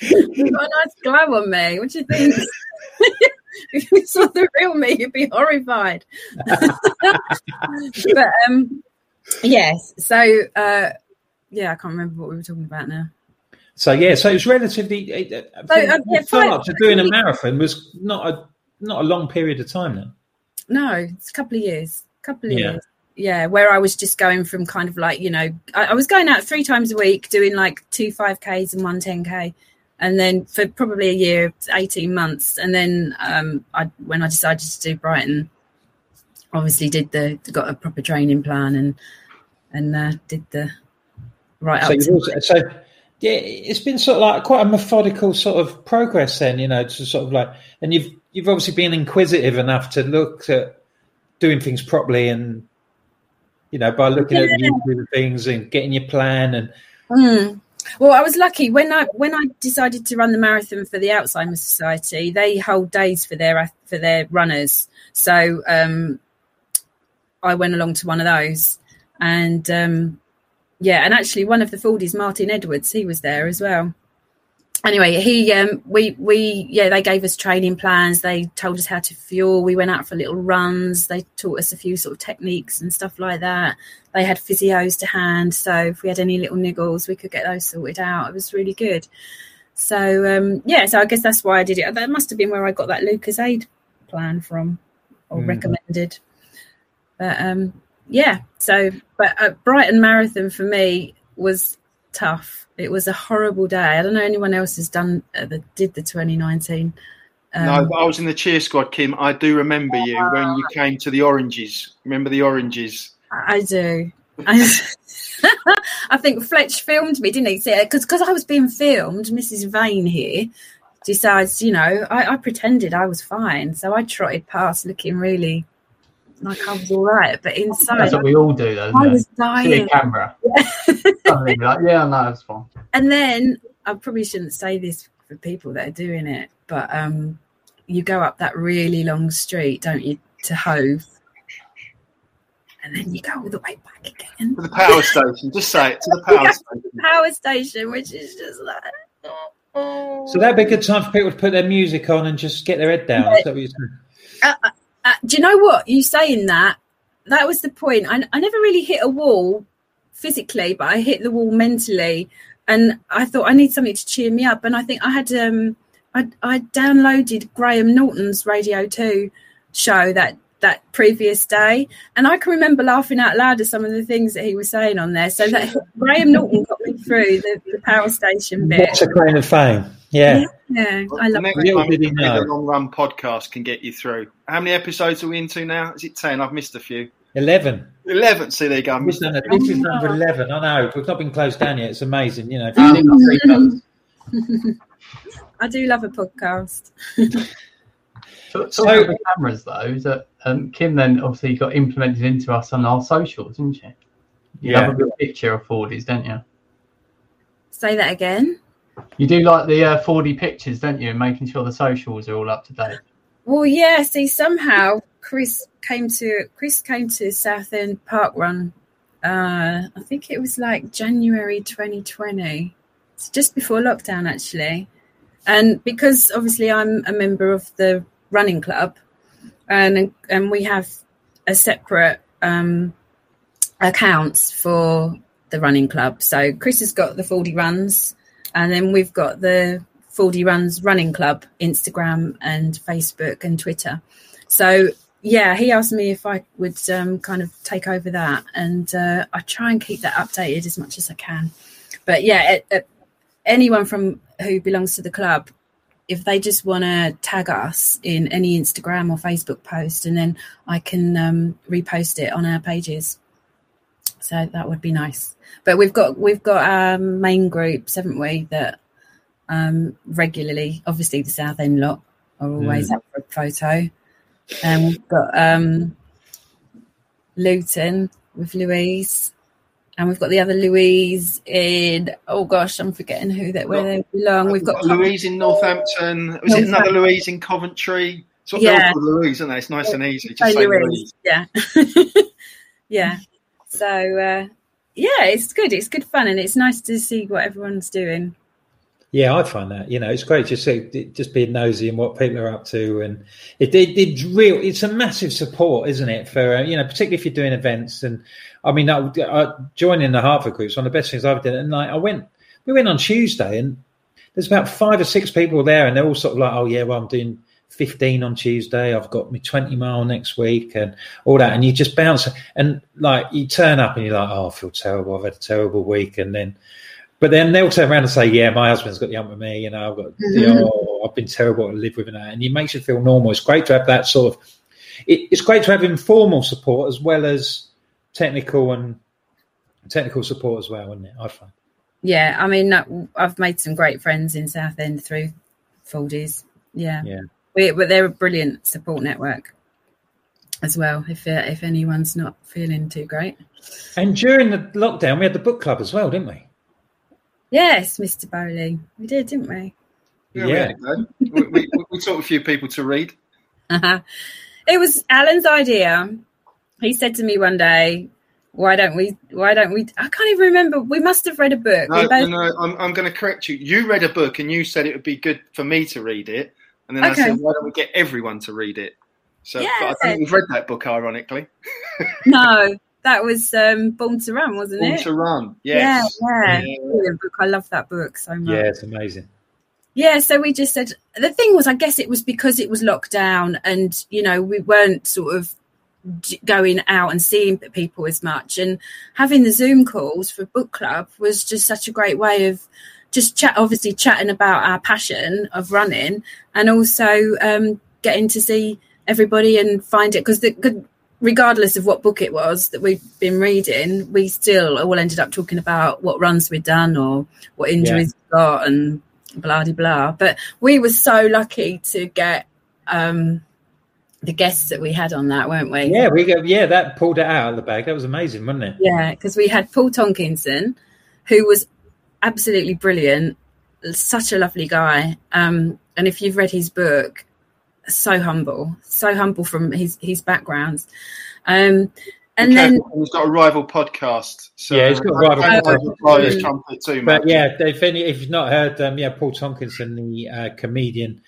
You've got a nice glow on me. What do you think? if you saw the real me, you'd be horrified. <laughs> but um, yes, so uh, yeah, I can't remember what we were talking about now. So yeah, so it's relatively. It, so, um, yeah, five, to doing a marathon was not a not a long period of time then. No, it's a couple of years. A couple of yeah. years. Yeah, where I was just going from kind of like you know, I, I was going out three times a week, doing like two five k's and one 10k, and then for probably a year, eighteen months, and then um, I when I decided to do Brighton, obviously did the got a proper training plan and and uh, did the right so up. Also, so yeah, it's been sort of like quite a methodical sort of progress. Then you know, to sort of like, and you've you've obviously been inquisitive enough to look at doing things properly and you know by looking yeah. at YouTube things and getting your plan and. Mm. Well, I was lucky when I when I decided to run the marathon for the Alzheimer's Society. They hold days for their for their runners, so um, I went along to one of those, and um, yeah, and actually one of the Fordies, Martin Edwards, he was there as well anyway, he um, we we yeah they gave us training plans. They told us how to fuel. We went out for little runs. They taught us a few sort of techniques and stuff like that. They had physios to hand, so if we had any little niggles, we could get those sorted out. It was really good. So um, yeah, so I guess that's why I did it. That must have been where I got that Lucozade plan from, or mm. recommended. But um, yeah, so but uh, Brighton Marathon for me was tough it was a horrible day. I don't know anyone else has done uh, the, did the 2019. Um, no, I was in the cheer squad, Kim. I do remember you when you came to the Oranges. Remember the Oranges? I do. I, <laughs> I think Fletch filmed me, didn't he? Because because I was being filmed, Mrs. Vane here decides, you know, I, I pretended I was fine, so I trotted past looking really like I was all right, but inside that's what we all do, though. I was dying. See a camera. <laughs> like, yeah, no, it's fine. And then I probably shouldn't say this for people that are doing it, but um, you go up that really long street, don't you, to Hove, and then you go all the way back again to the power station. Just say it to the power <laughs> station. power station, which is just like. Oh. So that'd be a good time for people to put their music on and just get their head down. Is that what you're saying? Uh, uh, do you know what you saying that? That was the point. I, I never really hit a wall physically, but I hit the wall mentally, and I thought I need something to cheer me up. And I think I had um, I, I downloaded Graham Norton's Radio Two show that that previous day, and I can remember laughing out loud at some of the things that he was saying on there. So that Graham Norton got me through the, the power station bit. What's a claim of fame? Yeah. Yeah, I love Next it. time, did he maybe know? the long run podcast can get you through. How many episodes are we into now? Is it ten? I've missed a few. 11. Eleven. See, there you go. I This missed is, number, this is number 11. I know. We've not been closed down yet. It's amazing. You know, Um, think of three months, <laughs> I do love a podcast. So, So- talking about the cameras though, is that um, Kim then obviously got implemented into us on our socials, didn't she? You Yeah. have a good picture of Fordies, don't you? Say that again. You do like the uh, Fordy pictures, don't you? Making sure the socials are all up to date. Well, yeah. See, somehow Chris came to Chris came to Southend Park Run. Uh, I think it was like January 2020, it's just before lockdown, actually. And because obviously I'm a member of the running club, and and we have a separate um, accounts for the running club. So Chris has got the Fordy Runs, and then we've got the Fordy Runs running club Instagram and Facebook and Twitter. So yeah, he asked me if I would um, kind of take over that, and uh, I try and keep that updated as much as I can. But yeah, it, it, anyone from who belongs to the club, if they just want to tag us in any Instagram or Facebook post, and then I can um, repost it on our pages. So that would be nice. But we've got we've got our main groups, haven't we? That um, regularly, obviously, the Southend lot are always up for a photo. And we've got um, Luton with Louise, and we've got the other Louise in. Oh gosh, I'm forgetting who that where they belong. We've got Louise in Northampton. Was it another Louise in Coventry? It's what Yeah. they're all called Louise, isn't they? It's nice and easy. Just Oh, say Louise. Louise. Yeah, <laughs> yeah. So uh, yeah, it's good. It's good fun, and it's nice to see what everyone's doing. Yeah, I find that you know it's great just see, just being nosy and what people are up to, and it, it it's real. It's a massive support, isn't it? For uh, you know, particularly if you're doing events. And I mean, I, I joining the Hertford groups one of the best things I've done. And like, I went, we went on Tuesday, and there's about five or six people there, and they're all sort of like, oh yeah, well I'm doing 15 on Tuesday. I've got my 20 mile next week, and all that. And you just bounce, and like you turn up, and you're like, oh, I feel terrible. I've had a terrible week, and then. But then they'll turn around and say, "Yeah, my husband's got the hump with me. You know, I've got, you know, I've been terrible to live with, and that." And it makes you feel normal. It's great to have that sort of. It, it's great to have informal support as well as technical and technical support as well, isn't it? I find. Yeah, I mean, uh, I've made some great friends in Southend through Fordies. Yeah, Yeah. We, but they're a brilliant support network as well. If uh, if anyone's not feeling too great, And during the lockdown, we had the book club as well, didn't we? yes, Mr. Bowley, we did, didn't we? Yeah, we, had a we, we, <laughs> we taught a few people to read. Uh-huh. <laughs> It was Alan's idea. He said to me one day, "Why don't we? Why don't we?" I can't even remember. We must have read a book. No, both, no, no, I'm, I'm going to correct you. You read a book and you said it would be good for me to read it. And then I said, why don't we get everyone to read it? So but I think we've read that book, ironically. <laughs> no, that was um, Born to Run, wasn't Born it? to Run. Yes. Yeah, yeah. Yeah. Book. I love that book so much. Yeah, it's amazing. Yeah, so we just said the thing was, I guess it was because it was locked down, and you know we weren't sort of going out and seeing people as much, and having the Zoom calls for book club was just such a great way of just chat, obviously chatting about our passion of running, and also um, getting to see everybody and find it because. Regardless of what book it was that we've been reading, we still all ended up talking about what runs we'd done or what injuries we got and blah de blah. But we were so lucky to get um, the guests that we had on that, weren't we? Yeah, we go. Yeah, that pulled it out of the bag. That was amazing, wasn't it? Yeah, because we had Paul Tonkinson, who was absolutely brilliant, such a lovely guy. Um, and if you've read his book, so humble, so humble from his his backgrounds. Um, and then he's got a rival podcast. So Yeah, he's got a rival I- I- podcast. I- I- his trumpet too, But mate. yeah, if, any, if you've not heard, um, yeah, Paul Tonkinson, the uh, comedian,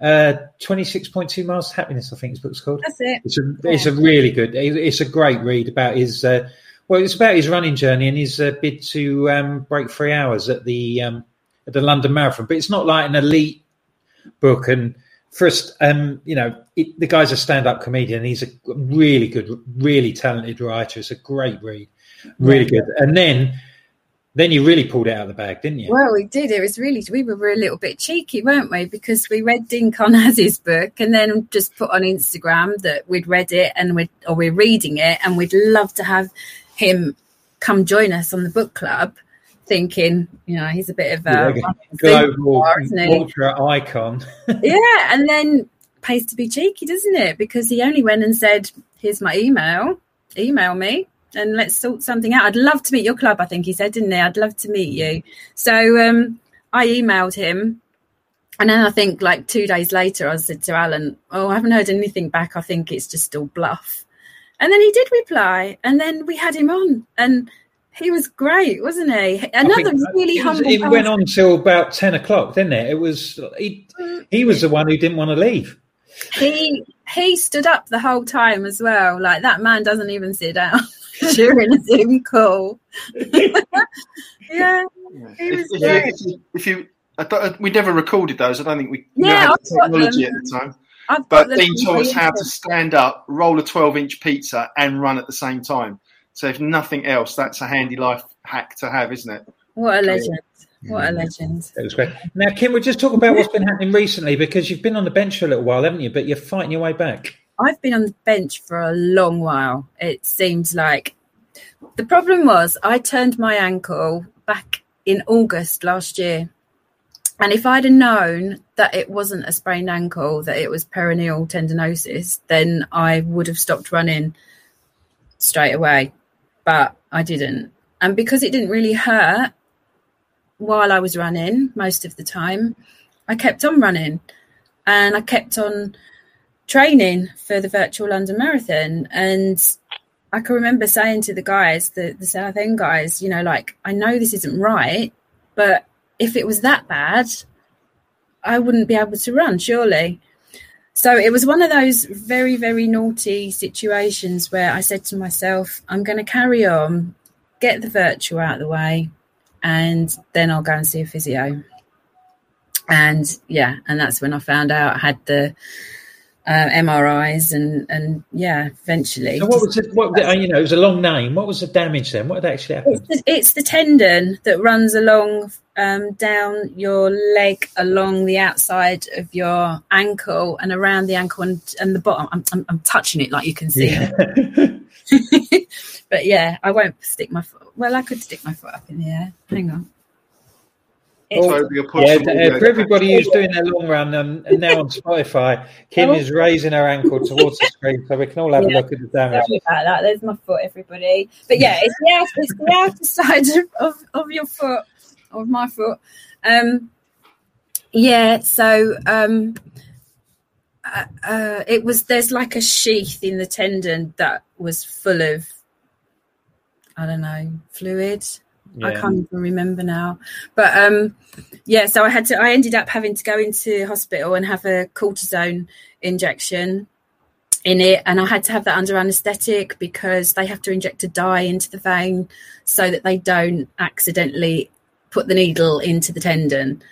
uh, 26.2 Miles to Happiness, I think his book's called. that's it. It's a, it's a really good, it's a great read about his, uh, well, it's about his running journey and his uh, bid to um, break three hours at the um, at the London Marathon. But it's not like an elite book. And first, um, you know, it, the guy's a stand-up comedian. He's a really good, really talented writer. It's a great read, really good. And then, then you really pulled it out of the bag, didn't you? Well, we did. It was really we were a little bit cheeky, weren't we? Because we read Dean Karnazes's <laughs> book and then just put on Instagram that we'd read it and we or we're reading it and we'd love to have him come join us on the book club. Thinking, you know, he's a bit of a Global superstar, ultra icon. <laughs> yeah, and then pays to be cheeky, doesn't it? Because he only went and said, "Here's my email. Email me." And let's sort something out. I'd love to meet your club. I think he said, didn't he? I'd love to meet you. So um, I emailed him, and then I think like two days later, I said to Alan, "Oh, I haven't heard anything back. I think it's just all bluff." And then he did reply, and then we had him on, and he was great, wasn't he? Another think really it, was- humble. it went on till about ten o'clock, didn't it? It was he, he was the one who didn't want to leave. he he stood up the whole time as well. Like that man doesn't even sit down <laughs> during <laughs> a Zoom call. <laughs> yeah, he If, was if, great. you, if you, if you I don't, we never recorded those. I don't think we we Yeah, had I've the got technology them. at the time. I've But got Dean taught us how to stand up, roll a 12 inch pizza, and run at the same time. So, if nothing else, that's a handy life hack to have, isn't it? What a legend! What a mm. legend! It was great. Now, Kim, we'll just talk about what's been happening recently because you've been on the bench for a little while, haven't you? But you're fighting your way back. I've been on the bench for a long while. It seems like the problem was I turned my ankle back in August last year. And if I'd have known that it wasn't a sprained ankle, that it was peroneal tendinosis, then I would have stopped running straight away. But I didn't. And because it didn't really hurt while I was running most of the time, I kept on running and I kept on training for the virtual London Marathon. And I can remember saying to the guys, the, the Southend guys, you know, like, I know this isn't right, but if it was that bad, I wouldn't be able to run, surely. So it was one of those very, very naughty situations where I said to myself, I'm going to carry on, get the virtual out of the way, and then I'll go and see a physio. And yeah, and that's when I found out I had the uh, MRIs and and yeah, eventually. So, what was it? What you know? It was a long name. What was the damage then? What had actually happened? It's the, it's the tendon that runs along um, down your leg, along the outside of your ankle, and around the ankle and, and the bottom. I'm, I'm, I'm touching it like you can see. Yeah. <laughs> <laughs> but yeah, I won't stick my foot. Well, I could stick my foot up in the air. Hang on. It's- So Yeah, uh, for everybody who's doing their long run um, and now on Spotify, Kim is raising her ankle towards the screen so we can all have a look at the damage. Sorry about that. There's my foot, everybody. But yeah, it's the outer, it's the outer side of, of, of your foot, of my foot. Um, yeah, so um, uh, uh, it was. There's like a sheath in the tendon that was full of, I don't know, fluid. I can't even remember now. But um, yeah, so I had to. I ended up having to go into hospital and have a cortisone injection in it and I had to have that under anesthetic because they have to inject a dye into the vein so that they don't accidentally put the needle into the tendon.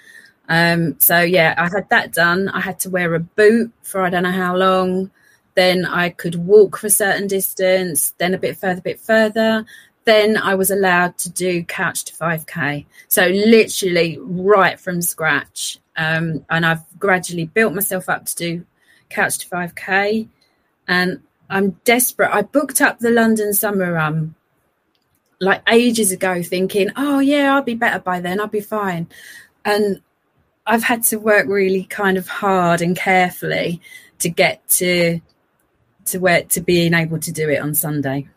Um, so yeah, I had that done. I had to wear a boot for I don't know how long. Then I could walk for a certain distance, then a bit further, a bit further. Then I was allowed to do couch to 5k. So literally right from scratch. Um, and I've gradually built myself up to do couch to 5k and I'm desperate. I booked up the London Summer Run like ages ago, thinking, "Oh yeah, I'll be better by then. I'll be fine." And I've had to work really kind of hard and carefully to get to to where to being able to do it on Sunday.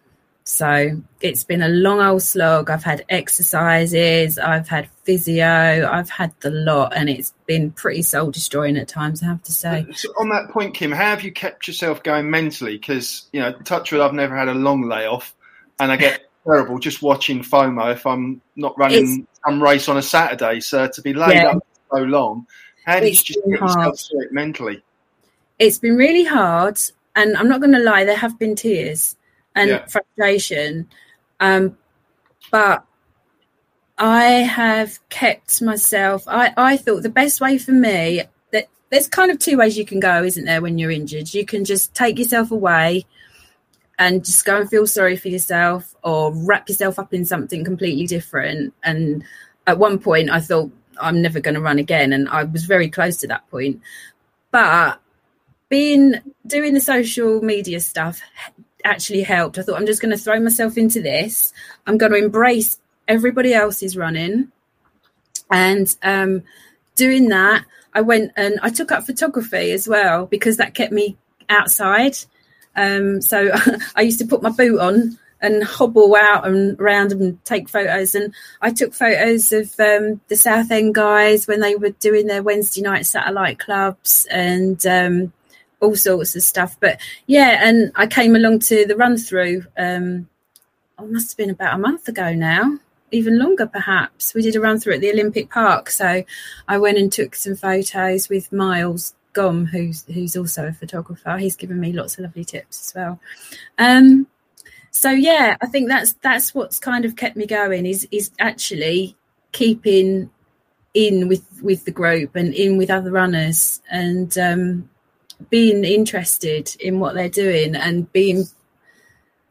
So it's been a long old slog. I've had exercises, I've had physio, I've had the lot, and it's been pretty soul destroying at times, I have to say. Uh, so on that point, Kim, how have you kept yourself going mentally? Because, you know, touch wood, I've never had a long layoff, and I get terrible just watching FOMO if I'm not running it's, some race on a Saturday. So to be laid yeah. up so long, how do you just get yourself through it mentally? It's been really hard, and I'm not going to lie, there have been tears and yeah. frustration. Um, but I have kept myself. I, I thought the best way for me that there's kind of two ways you can go, isn't there? When you're injured, you can just take yourself away and just go and feel sorry for yourself, or wrap yourself up in something completely different. And at one point, I thought I'm never going to run again, and I was very close to that point. But being doing the social media stuff actually helped. I thought I'm just going to throw myself into this. I'm going to embrace everybody else is running, and um, doing that, I went and I took up photography as well because that kept me outside. Um, so <laughs> I used to put my boot on and hobble out and around and take photos. And I took photos of um, the Southend guys when they were doing their Wednesday night satellite clubs and um, all sorts of stuff. But yeah, and I came along to the run through. Um, oh, must have been about a month ago now, even longer perhaps. We did a run through at the Olympic Park, so I went and took some photos with Miles Gom, who's who's also a photographer. He's given me lots of lovely tips as well. Um, so yeah, I think that's that's what's kind of kept me going. Is is actually keeping in with with the group and in with other runners and um, being interested in what they're doing and being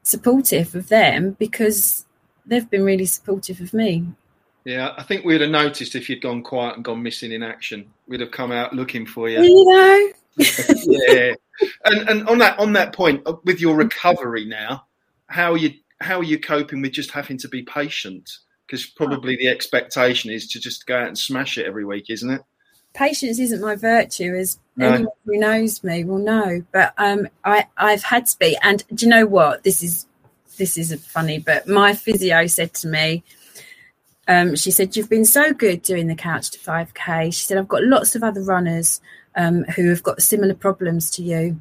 supportive of them because they've been really supportive of me. Yeah, I think we'd have noticed if you'd gone quiet and gone missing in action. We'd have come out looking for you. You know. <laughs> yeah, and and on that on that point, uh, with your recovery now, how are you how are you coping with just having to be patient? Because probably the expectation is to just go out and smash it every week, isn't it? patience isn't my virtue, as no. anyone who knows me will know. But um, I I've had to be, and do you know what? This is this is funny, but my physio said to me. Um, she said, You've been so good doing the couch to 5K. She said, I've got lots of other runners um, who have got similar problems to you.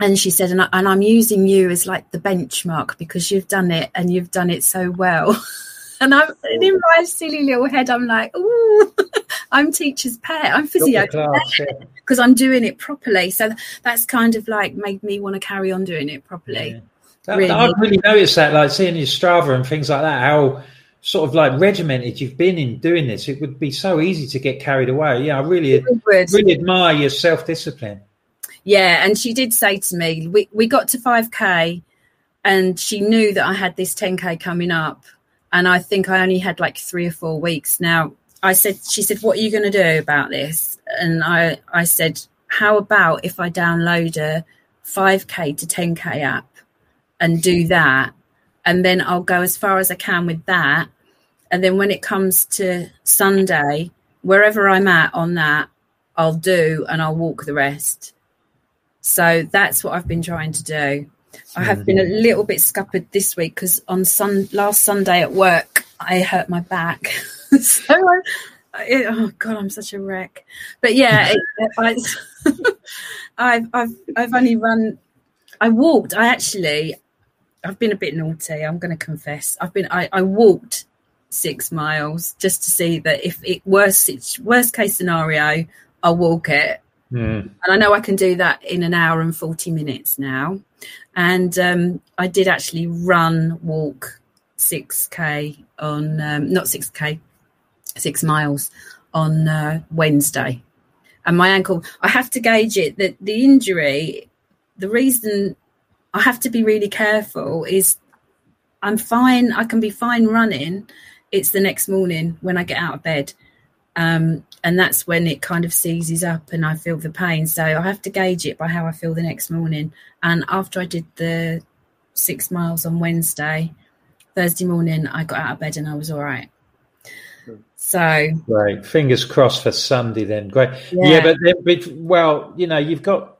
And she said, and, I, and I'm using you as like the benchmark because you've done it and you've done it so well. <laughs> And I'm in my silly little head, I'm like, ooh, <laughs> I'm teacher's pet. I'm physio because <laughs> I'm doing it properly. So that's kind of like made me want to carry on doing it properly. Yeah. That, really. I've really noticed that, like seeing your Strava and things like that, how sort of like regimented you've been in doing this. It would be so easy to get carried away. Yeah, I really, really admire your self discipline. Yeah, and she did say to me, we, we got to 5K and she knew that I had this 10K coming up and I think I only had like three or four weeks. Now I said, she said, "What are you going to do about this?" And I I said, "How about if I download a 5k to 10k app and do that, and then I'll go as far as I can with that, and then when it comes to Sunday, wherever I'm at on that, I'll do and I'll walk the rest." So that's what I've been trying to do. I have been a little bit scuppered this week because on sun last Sunday at work I hurt my back. <laughs> so I, I, oh god, I'm such a wreck. But yeah, it, I, <laughs> I've I've I've only run. I walked. I actually, I've been a bit naughty. I'm going to confess. I've been. I, I walked six miles just to see that if it worst worst case scenario, I'll walk it. Mm. And I know I can do that in an hour and 40 minutes now. And um, I did actually run, walk 6K on, um, not 6K, six miles on uh, Wednesday. And my ankle, I have to gauge it that the injury, the reason I have to be really careful is I'm fine, I can be fine running. It's the next morning when I get out of bed. Um, and that's when it kind of seizes up and I feel the pain. So I have to gauge it by how I feel the next morning. And after I did the six miles on Wednesday, Thursday morning, I got out of bed and I was all right. So great. Fingers crossed for Sunday then. Great. Yeah, yeah but, but well, you know, you've got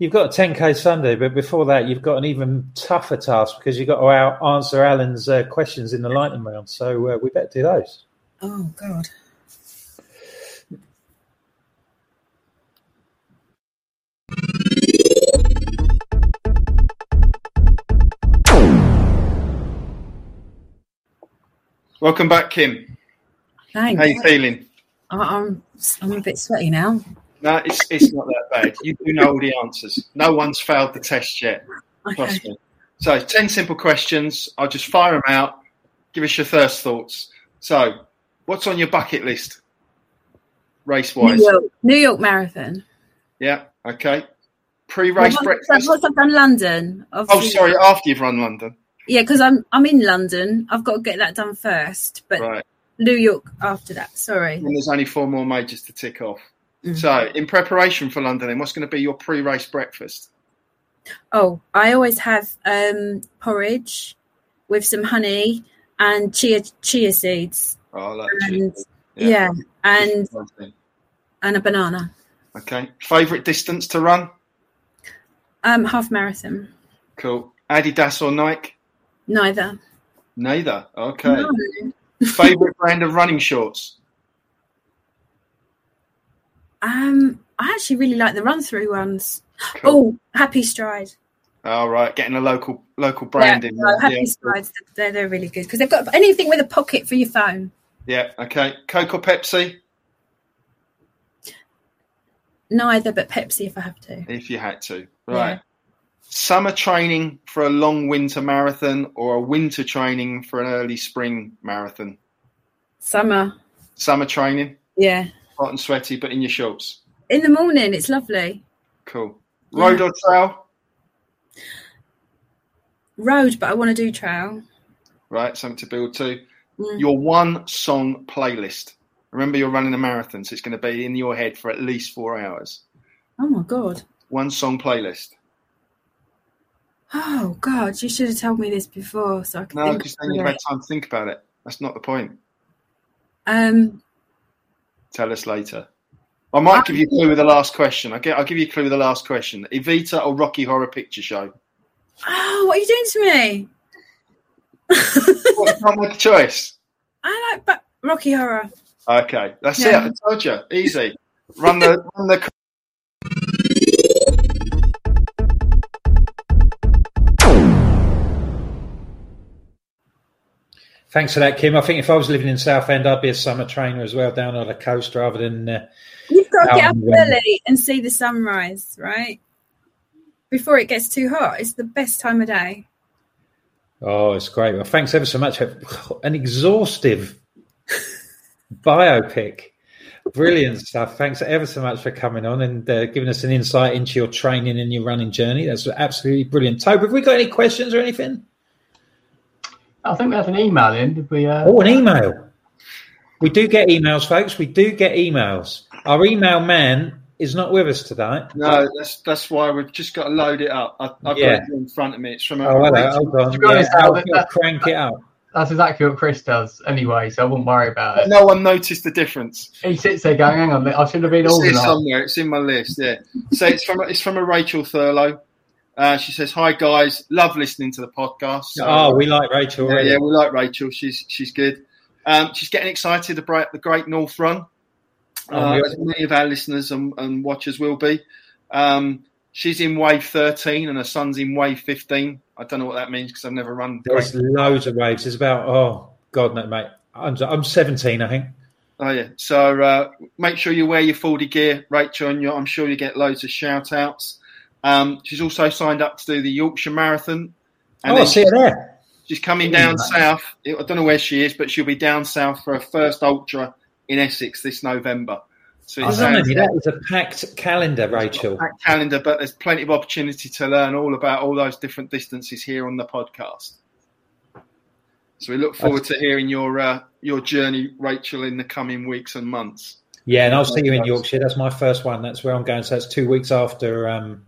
You've got a 10k Sunday, but before that, you've got an even tougher task because you've got to out- answer Alan's uh, questions in the lightning round. So uh, we better do those. Oh God. Welcome back, Kim. Thanks. How you feeling? I'm I'm a bit sweaty now. No, it's it's not that bad. You do know all the answers. No one's failed the test yet. Trust Okay. me. So, ten simple questions. I'll just fire them out. Give us your first thoughts. So, what's on your bucket list, race New wise? York, New York Marathon. Yeah. Okay. Pre-race Well, breakfast. Once I've done London. Oh, sorry. After you've run London, Yeah, because I'm I'm in London. I've got to get that done first. But right? New York after that. Sorry. And there's only four more majors to tick off. Mm. So, in preparation for London, then what's going to be your pre-race breakfast? Oh, I always have um, porridge with some honey and chia chia seeds. Oh, I like And cheese. yeah, and and a banana. Okay. Favorite distance to run? Um, half marathon. Cool. Adidas or Nike? Neither. Neither. Okay. No. Favorite brand of running shorts? Um, I actually really like the run through ones. Cool. Oh, Happy Stride. All right, getting a local local brand yeah, in. no, there. Happy yeah. Strides. They're they're really good because they've got anything with a pocket for your phone. yeah. Okay. Coke or Pepsi? Neither, but Pepsi if I have to. If you had to. Yeah. Right. Summer training for a long winter marathon or a winter training for an early spring marathon? Summer. Summer training, Yeah. Hot and sweaty, but in your shorts. In the morning, it's lovely. Cool. Road or trail? Road, but I want to do trail. Right, something to build to. Mm. Your one song playlist. Remember, you're running a marathon, so it's going to be in your head for at least four hours. Oh my god. One song playlist. Oh god, you should have told me this before so I could No, think because then about you've had time to think about it. That's not the point. Um, Tell us later. I might give you a clue with the last question. I'll, get, I'll give you a clue with the last question. Evita or Rocky Horror Picture Show? oh, what are you doing to me? <laughs> Well, can't make a choice. I like but Rocky Horror. Okay, that's Yeah. it. I told you. Easy. Run the run the. Thanks for that, Kim. I think if I was living in Southend, I'd be a summer trainer as well, down on the coast rather than. Uh, You've got to get up and early and see the sunrise, right? Before it gets too hot. It's the best time of day. oh, it's great. Well, thanks ever so much. <sighs> An exhaustive <laughs> biopic. Brilliant stuff. Thanks ever so much for coming on and uh, giving us an insight into your training and your running journey. That's absolutely brilliant. Toby, have we got any questions or anything? I think we have an email in. Did we? Uh, Oh, an email. We do get emails, folks. We do get emails. Our email man is not with us tonight. No, that's that's why we've just got to load it up. I, I've Yeah. got it in front of me. It's from a Oh, hello. Hold on. To be honest, Yeah, I'll- I'll crank it up. That's exactly what Chris does anyway, so I wouldn't worry about it. No one noticed the difference. He sits there going, hang on, I should have been It's here somewhere. It's in my list. Yeah. So it's from it's from a Rachel Thurlow. Uh, she says, "Hi guys, love listening to the podcast." So, Oh, we like Rachel yeah, yeah, we like Rachel. She's she's good. Um, she's getting excited about the Great North Run. Oh, Uh, as many of our listeners and, and watchers will be. Um, she's in wave 13 and her son's in wave 15. I don't know what that means because I've never run. There's Great- loads of waves. There's about, oh, God, no, mate. I'm, I'm 17, I think. Oh yeah. So uh, make sure you wear your Fordy gear, Rachel, and you're, I'm sure you get loads of shout outs. Um, she's also signed up to do the Yorkshire Marathon. oh, I see her there. She's coming down south. I don't know where she is, but she'll be down south for her first ultra in Essex this November. So sounds- that is a packed calendar, Rachel. packed calendar, but there's plenty of opportunity to learn all about all those different distances here on the podcast. So we look forward to hearing your uh, your journey, Rachel, in the coming weeks and months. Yeah, and I'll see you in Yorkshire. That's my first one. That's where I'm going. So that's two weeks after, um,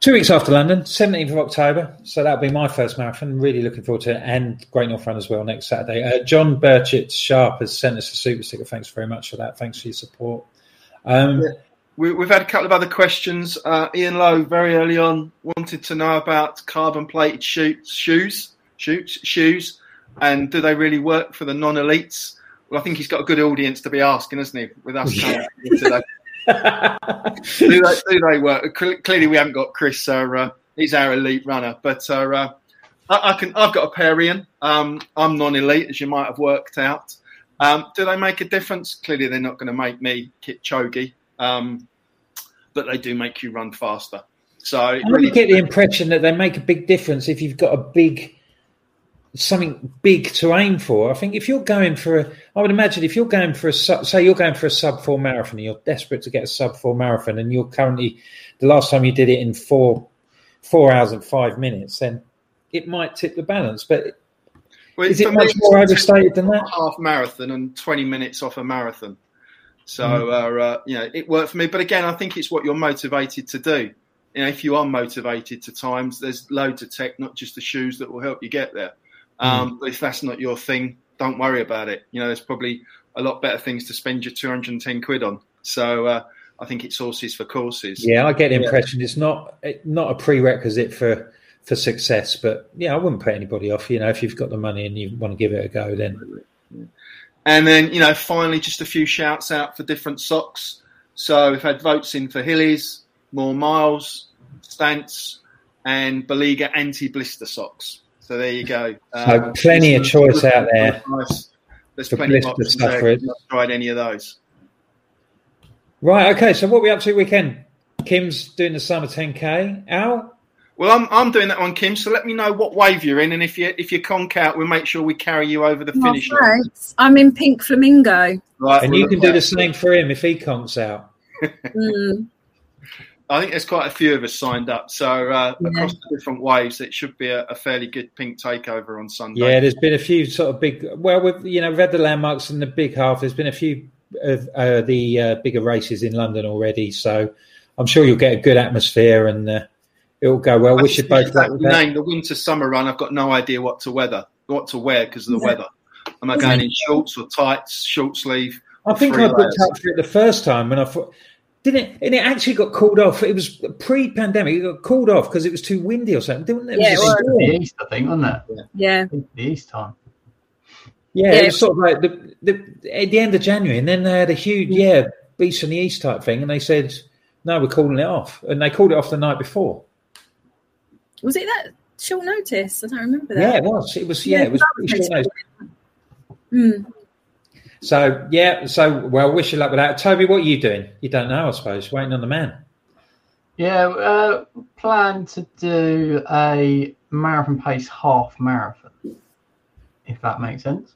two weeks after London, 17th of October. So that'll be my first marathon. Really looking forward to it. And Great North Run as well next Saturday. Uh, John Burchett Sharp has sent us a super sticker. Thanks very much for that. Thanks for your support. Um, we, have had a couple of other questions. Uh, Ian Lowe, very early on, wanted to know about carbon plated shoes, shoes, shoots, shoes, and do they really work for the non elites? Well, I think he's got a good audience to be asking, hasn't he? With us, <laughs> yeah. Do, they, do, they, work? Clearly, we haven't got Chris. Uh, he's our elite runner, but uh, I, I, can. I've got a pair. Um, I'm non-elite, as you might have worked out. Um, do they make a difference? Clearly, they're not going to make me Kipchoge um, but they do make you run faster. So I really get the impression that they make a big difference if you've got a big something big to aim for. I think if you're going for a, I would imagine if you're going for a say you're going for a sub four marathon, and you're desperate to get a sub four marathon, and you're currently the last time you did it in four four hours and five minutes, then it might tip the balance. But well, is it much more overstated than that? Half marathon and twenty minutes off a marathon. So mm. uh, you know, it worked for me. But again, I think it's what you're motivated to do. You know, if you are motivated to times, there's loads of tech, not just the shoes, that will help you get there. Mm. Um, but if that's not your thing, don't worry about it. You know, there's probably a lot better things to spend your 210 quid on. So uh, I think it's horses for courses. Yeah, I get the impression yeah. it's not not a prerequisite for for success. But yeah, I wouldn't put anybody off. You know, if you've got the money and you want to give it a go, then and then, you know, finally, just a few shouts out for different socks. So we've had votes in for Hillies, More Miles, Stance, and Balega anti blister socks. So there you go. So um, plenty of choice out there. Nice. There's plenty of options there. I've tried any of those. Right. Okay. So what are we up to weekend? Kim's doing the summer 10k. Al, well, I'm I'm doing that one, Kim. So let me know what wave you're in, and if you if you conk out, we'll make sure we carry you over the oh, finish line. I'm in pink flamingo. Right, and you can do the same for him if he conks out. <laughs> mm. I think there's quite a few of us signed up. So uh, yeah. across the different waves, it should be a, a, fairly good pink takeover on Sunday. Yeah, there's been a few sort of big. Well, we've you know read the landmarks in the big half. There's been a few of uh, the uh, bigger races in London already, so I'm sure you'll get a good atmosphere and uh, it'll go well. We should both that name the winter summer run. I've got no idea what to weather, what to wear because of the yeah. weather. Am I going in shorts or tights, short sleeve? I think I up for it the first time when I thought. Didn't it? And it actually got called off. It was pre-pandemic. It got called off because it was too windy or something, didn't it? Yeah, it was, the east, I think, wasn't it? Yeah, the east time. Yeah, yeah, it was sort of like the, the at the end of January, and then they had a huge yeah beast from the east type thing, and they said no, we're calling it off, and they called it off the night before. Was it that short notice? I don't remember that. Yeah, it was. It was. Yeah, yeah it was pretty short notice. Mm. So yeah, so well, wish you luck with that. Toby, what are you doing? You don't know, I suppose. Waiting on the man. Yeah, uh, plan to do a marathon pace half marathon, if that makes sense.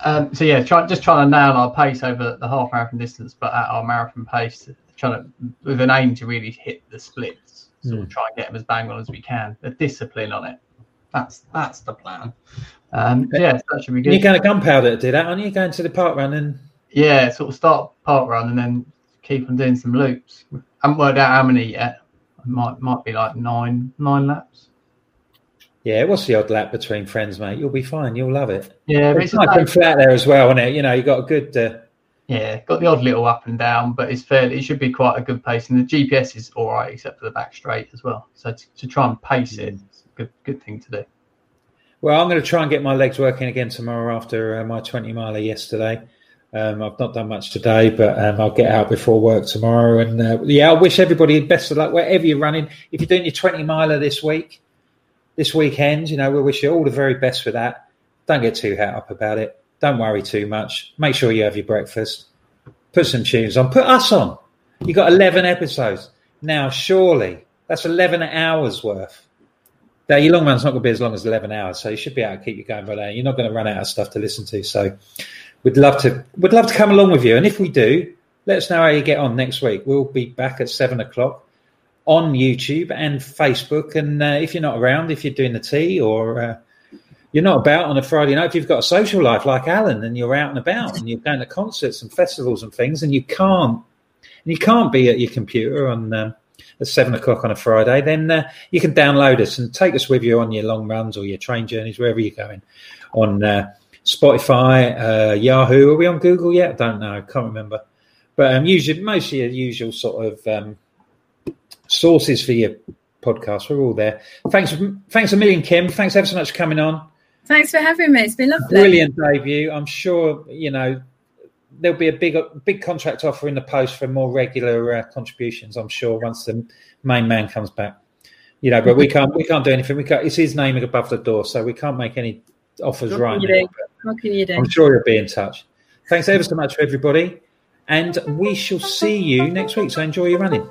Um, so yeah, try, just trying to nail our pace over the half marathon distance, but at our marathon pace, trying to with an aim to really hit the splits sort mm. of try and get them as bang on as we can. The discipline on it. That's that's the plan. Um, yeah, that should be good. You're going to gunpowder to do that, aren't you? Going to the park run and yeah, sort of start park run and then keep on doing some loops. I haven't worked out how many yet. It might might be like nine nine laps. Yeah, what's the odd lap between friends, mate? You'll be fine. You'll love it. Yeah, it's nice and flat there as well, isn't it? You know, you got a good uh, yeah, got the odd little up and down, but it's fairly. It should be quite a good pace, and the GPS is all right, except for the back straight as well. So to, to try and pace it, it's a good good thing to do. Well, I'm going to try and get my legs working again tomorrow after uh, my 20 miler yesterday. Um, I've not done much today, but um, I'll get out before work tomorrow. And uh, yeah, I wish everybody the best of luck wherever you're running. If you're doing your 20 miler this week, this weekend, you know, we wish you all the very best for that. Don't get too hat up about it. Don't worry too much. Make sure you have your breakfast. Put some tunes on. Put us on. You got 11 episodes. Now, surely that's 11 hours worth. Now, your long run's not going to be as long as 11 hours, so you should be able to keep you going by that. You're not going to run out of stuff to listen to. So we'd love to, we'd love to come along with you. And if we do, let us know how you get on next week. We'll be back at seven o'clock on YouTube and Facebook. And uh, if you're not around, if you're doing the tea or uh, you're not about on a Friday night if you've got a social life like Alan and you're out and about and you're going to concerts and festivals and things and you can't and you can't be at your computer on um, at seven o'clock on a Friday, then uh, you can download us and take us with you on your long runs or your train journeys wherever you're going on uh, Spotify, uh, Yahoo. Are we on Google yet? I don't know. Can't remember. But um, usually, most of your usual sort of um, sources for your podcast, we're all there. Thanks, thanks a million, Kim. Thanks ever so much for coming on. Thanks for having me. It's been lovely. Brilliant debut. I'm sure you know there'll be a big big contract offer in the post for more regular uh, contributions. I'm sure once the main man comes back. You know, but we can't we can't do anything. We can't. It's his name above the door, so we can't make any offers What right can now. What can you do? I'm sure you'll be in touch. Thanks ever so much for everybody, and we shall see you next week. So enjoy your running.